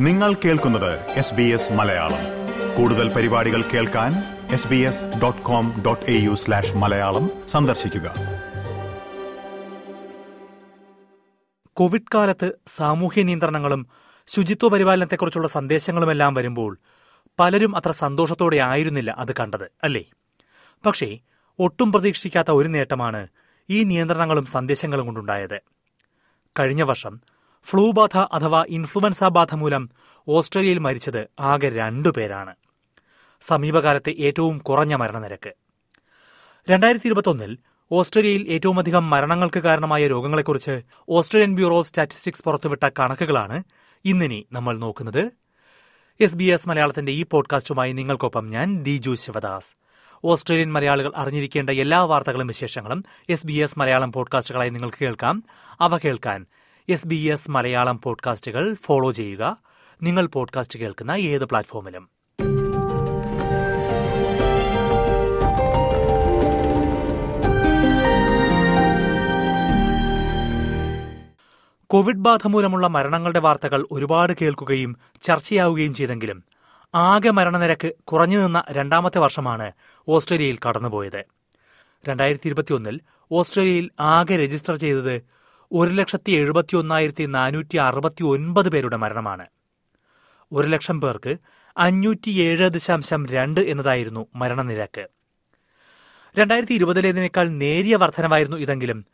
നിങ്ങൾ കേൾക്കുന്നത് S B S Malayalam. കൂടുതൽ പരിപാടികൾ കേൾക്കാൻ S B S dot com dot A U slash Malayalam സന്ദർശിക്കുക. കോവിഡ് കാലത്ത് സാമൂഹ്യ നിയന്ത്രണങ്ങളും ശുചിത്വ പരിപാലനത്തെക്കുറിച്ചുള്ള സന്ദേശങ്ങളുമെല്ലാം വരുമ്പോൾ പലരും അത്ര സന്തോഷത്തോടെ ആയിരുന്നില്ല അത് കണ്ടത് അല്ലേ? പക്ഷേ ഒട്ടും പ്രതീക്ഷിക്കാത്ത ഒരു നേട്ടമാണ് ഈ നിയന്ത്രണങ്ങളും സന്ദേശങ്ങളും കൊണ്ടുണ്ടായത്. കഴിഞ്ഞ വർഷം ഫ്ലൂ ബാധ അഥവാ ഇൻഫ്ലുവൻസ ബാധ മൂലം ഓസ്ട്രേലിയയിൽ മരിച്ചത് ആകെ രണ്ടു പേരാണ്. സമീപകാലത്തെ ഏറ്റവും കുറഞ്ഞ മരണനിരക്ക്. രണ്ടായിരത്തി ഇരുപത്തൊന്നിൽ ഓസ്ട്രേലിയയിൽ ഏറ്റവുമധികം മരണങ്ങൾക്ക് കാരണമായ രോഗങ്ങളെക്കുറിച്ച് ഓസ്ട്രേലിയൻ ബ്യൂറോ ഓഫ് സ്റ്റാറ്റിസ്റ്റിക്സ് പുറത്തുവിട്ട കണക്കുകളാണ് ഇന്നിനി നമ്മൾ നോക്കുന്നത്. എസ് ബി എസ് മലയാളത്തിന്റെ ഈ പോഡ്കാസ്റ്റുമായി നിങ്ങൾക്കൊപ്പം ഞാൻ ദിജു ശിവദാസ്. ഓസ്ട്രേലിയൻ മലയാളികൾ അറിഞ്ഞിരിക്കേണ്ട എല്ലാ വാർത്തകളും വിശേഷങ്ങളും എസ് ബി എസ് മലയാളം പോഡ്കാസ്റ്റുകളായി നിങ്ങൾക്ക് കേൾക്കാം. അവ കേൾക്കാൻ എസ് ബി എസ് മലയാളം പോഡ്കാസ്റ്റുകൾ ഫോളോ ചെയ്യുക. നിങ്ങൾ പോഡ്കാസ്റ്റ് കേൾക്കുന്ന ഏത് പ്ലാറ്റ്ഫോമിലും. കോവിഡ് ബാധ മൂലമുള്ള മരണങ്ങളുടെ വാർത്തകൾ ഒരുപാട് കേൾക്കുകയും ചർച്ചയാവുകയും ചെയ്തെങ്കിലും ആകെ മരണനിരക്ക് കുറഞ്ഞു നിന്ന രണ്ടാമത്തെ വർഷമാണ് ഓസ്ട്രേലിയയിൽ കടന്നുപോയത്. രണ്ടായിരത്തി ഇരുപത്തിയൊന്നിൽ ഓസ്ട്രേലിയയിൽ ആകെ രജിസ്റ്റർ ചെയ്തത് ഒരു ലക്ഷത്തി എഴുപത്തി ഒന്നായിരത്തി നാനൂറ്റി അറുപത്തി ഒൻപത് പേരുടെ മരണമാണ്. ഒരു ലക്ഷം പേർക്ക് അഞ്ഞൂറ്റിയേഴ് ദശാംശം രണ്ട് എന്നതായിരുന്നു മരണനിരക്ക്. രണ്ടായിരത്തി ഇരുപതിലേതിനേക്കാൾ നേരിയ വർധനവായിരുന്നു ഇതെങ്കിലും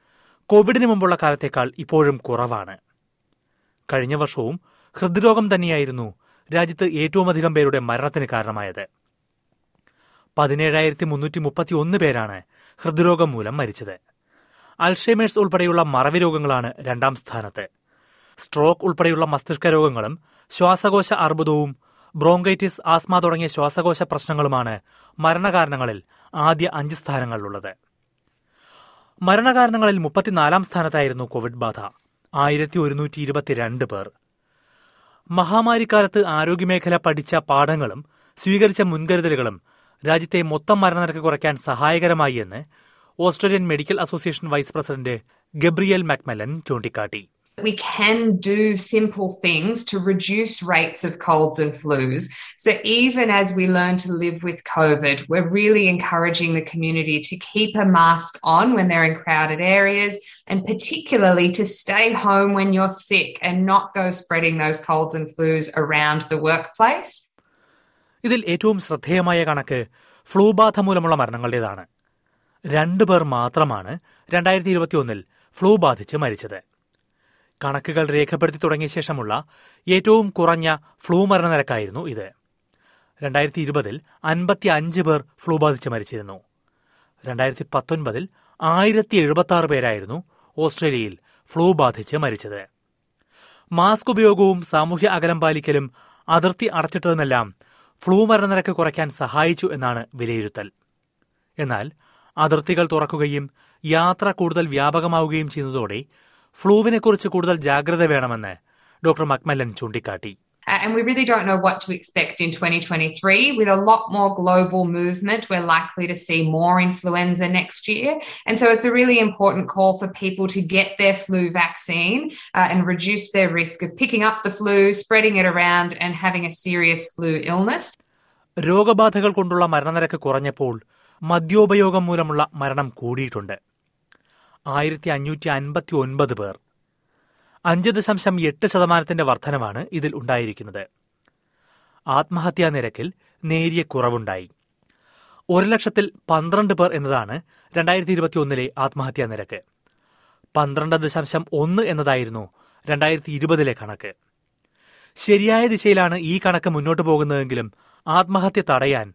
കോവിഡിന് മുമ്പുള്ള കാലത്തേക്കാൾ ഇപ്പോഴും കുറവാണ്. കഴിഞ്ഞ വർഷവും ഹൃദ്രോഗം തന്നെയായിരുന്നു രാജ്യത്ത് ഏറ്റവുമധികം പേരുടെ മരണത്തിന് കാരണമായത്. പതിനേഴായിരത്തി മുന്നൂറ്റി മുപ്പത്തി ഒന്ന് പേരാണ് ഹൃദ്രോഗം മൂലം മരിച്ചത്. അൽഷേമേഴ്സ് ഉൾപ്പെടെയുള്ള മറവി രോഗങ്ങളാണ് രണ്ടാം സ്ഥാനത്ത്. സ്ട്രോക്ക് ഉൾപ്പെടെയുള്ള മസ്തിഷ്ക രോഗങ്ങളും ശ്വാസകോശ അർബുദവും ബ്രോങ്കൈറ്റിസ് ആസ്മ തുടങ്ങിയ ശ്വാസകോശ പ്രശ്നങ്ങളുമാണ് മരണകാരണങ്ങളിൽ ആദ്യ അഞ്ച് സ്ഥാനങ്ങളിലുള്ളത്. മരണകാരണങ്ങളിൽ മുപ്പത്തിനാലാം സ്ഥാനത്തായിരുന്നു കോവിഡ് ബാധ. ആയിരത്തി ഒരുന്നൂറ്റി ഇരുപത്തിരണ്ട് പേർ. മഹാമാരിക്കാലത്ത് ആരോഗ്യമേഖല പഠിച്ച പാഠങ്ങളും സ്വീകരിച്ച മുൻകരുതലുകളും രാജ്യത്തെ മൊത്തം മരണനിരക്ക് കുറയ്ക്കാൻ സഹായകരമായി എന്ന് Australian medical association vice president Gabriel McMillan ചൂണ്ടിക്കാട്ടി We can do simple things to reduce rates of colds and flus. So, even as we learn to live with COVID, we're really encouraging the community to keep a mask on when they're in crowded areas and particularly to stay home when you're sick and not go spreading those colds and flus around the workplace. ഇതിൽ ഏറ്റവും ശ്രദ്ധേയമായ കണക്ക് flu ബാധ മൂലമുള്ള മരണങ്ങളുടേതാണ് രണ്ടു പേർ മാത്രമാണ് രണ്ടായിരത്തി ഇരുപത്തിയൊന്നിൽ ഫ്ലൂ ബാധിച്ച് മരിച്ചത്. കണക്കുകൾ രേഖപ്പെടുത്തി തുടങ്ങിയ ശേഷമുള്ള ഏറ്റവും കുറഞ്ഞ ഫ്ലൂ മരണനിരക്കായിരുന്നു ഇത്. രണ്ടായിരത്തി ഇരുപതിൽ അൻപത്തി അഞ്ച് പേർ ഫ്ലൂ ബാധിച്ച് മരിച്ചിരുന്നു. രണ്ടായിരത്തി പത്തൊൻപതിൽ ആയിരത്തി എഴുപത്തി ആറ് പേരായിരുന്നു ഓസ്ട്രേലിയയിൽ ഫ്ലൂ ബാധിച്ച് മരിച്ചത്. മാസ്ക് ഉപയോഗവും സാമൂഹ്യ അകലം പാലിക്കലും അതിർത്തി അടച്ചിട്ടതുമെല്ലാം ഫ്ലൂ മരണനിരക്ക് കുറയ്ക്കാൻ സഹായിച്ചു എന്നാണ് വിലയിരുത്തൽ. എന്നാൽ അതിർത്തികൾ തുറക്കുകയും യാത്ര കൂടുതൽ വ്യാപകമാവുകയും ചെയ്യുന്നതോടെ ഫ്ലൂവിനെക്കുറിച്ച് കൂടുതൽ ജാഗ്രത വേണമെന്ന് ഡോക്ടർ മക്മല്ലൻ ചൂണ്ടിക്കാട്ടി Uh, and we really don't know what to expect in 2023. With a lot more global movement, we're likely to see more influenza next year. And so it's a really important call for people to get their flu vaccine uh, and reduce their risk of picking up the flu, spreading it around, and having a serious flu illness. രോഗബാധകൾ കൊണ്ടുള്ള മരണനിരക്ക് കുറഞ്ഞപ്പോൾ മദ്യോപയോഗം മൂലമുള്ള മരണം കൂടിയിട്ടുണ്ട്. ആയിരത്തി അഞ്ഞൂറ്റി അൻപത്തി ഒൻപത് പേർ. അഞ്ച് ദശാംശം എട്ട് ശതമാനത്തിന്റെ വർധനമാണ് ഇതിൽ ഉണ്ടായിരിക്കുന്നത്. ആത്മഹത്യാ നിരക്കിൽ നേരിയ കുറവുണ്ടായി. ഒരു ലക്ഷത്തിൽ പന്ത്രണ്ട് പേർ എന്നതാണ് രണ്ടായിരത്തി ഇരുപത്തിയൊന്നിലെ ആത്മഹത്യാ നിരക്ക്. പന്ത്രണ്ട് ദശാംശം ഒന്ന് എന്നതായിരുന്നു രണ്ടായിരത്തി ഇരുപതിലെ കണക്ക്. ശരിയായ ദിശയിലാണ് ഈ കണക്ക് മുന്നോട്ട് പോകുന്നതെങ്കിലും ആത്മഹത്യ തടയാൻ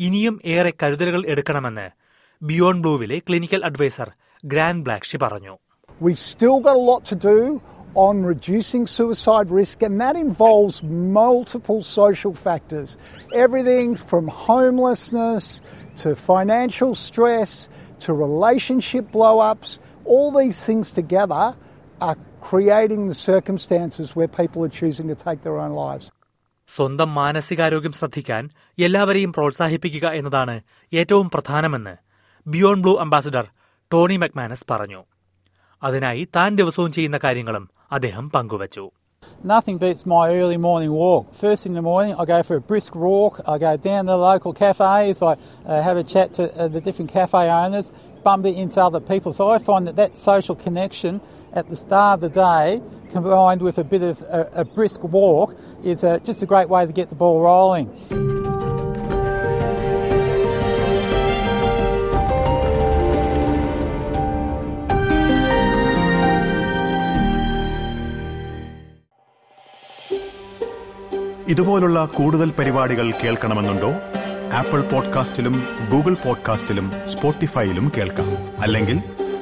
ഇനിയും ഏറെ കരുതലുകൾ എടുക്കണമെന്ന് beyond ബ്ലൂവിലെ clinical adviser Grant Blashki പറഞ്ഞു We've still got a lot to do on reducing suicide risk, and that involves multiple social factors. Everything from homelessness to financial stress to relationship blow ups, all these things together are creating the circumstances where people are choosing to take their own lives. സ്വന്തം മാനസികാരോഗ്യം ശ്രദ്ധിക്കാൻ എല്ലാവരെയും പ്രോത്സാഹിപ്പിക്കുക എന്നതാണ് ഏറ്റവും പ്രധാനമെന്ന് Beyond Blue ambassador Tony McManus പറഞ്ഞു അതിനായി താൻ ദിവസവും ചെയ്യുന്ന കാര്യങ്ങളും അദ്ദേഹം പങ്കുവച്ചു Nothing beats my early morning walk. First in the morning, I go for a brisk walk. I go down to the local cafes. I uh, have a chat to uh, the different cafe owners, bump into other people. So I find that that social connection at the start of the day, combined with a bit of a, a brisk walk, is a, just a great way to get the ball rolling. ഇതുപോലുള്ള കൂടുതൽ പരിപാടികൾ കേൾക്കണമെന്നുണ്ടോ apple പോഡ്കാസ്റ്റിലും Google പോഡ്കാസ്റ്റിലും സ്പോട്ടിഫൈയിലും കേൾക്കാം അല്ലെങ്കിൽ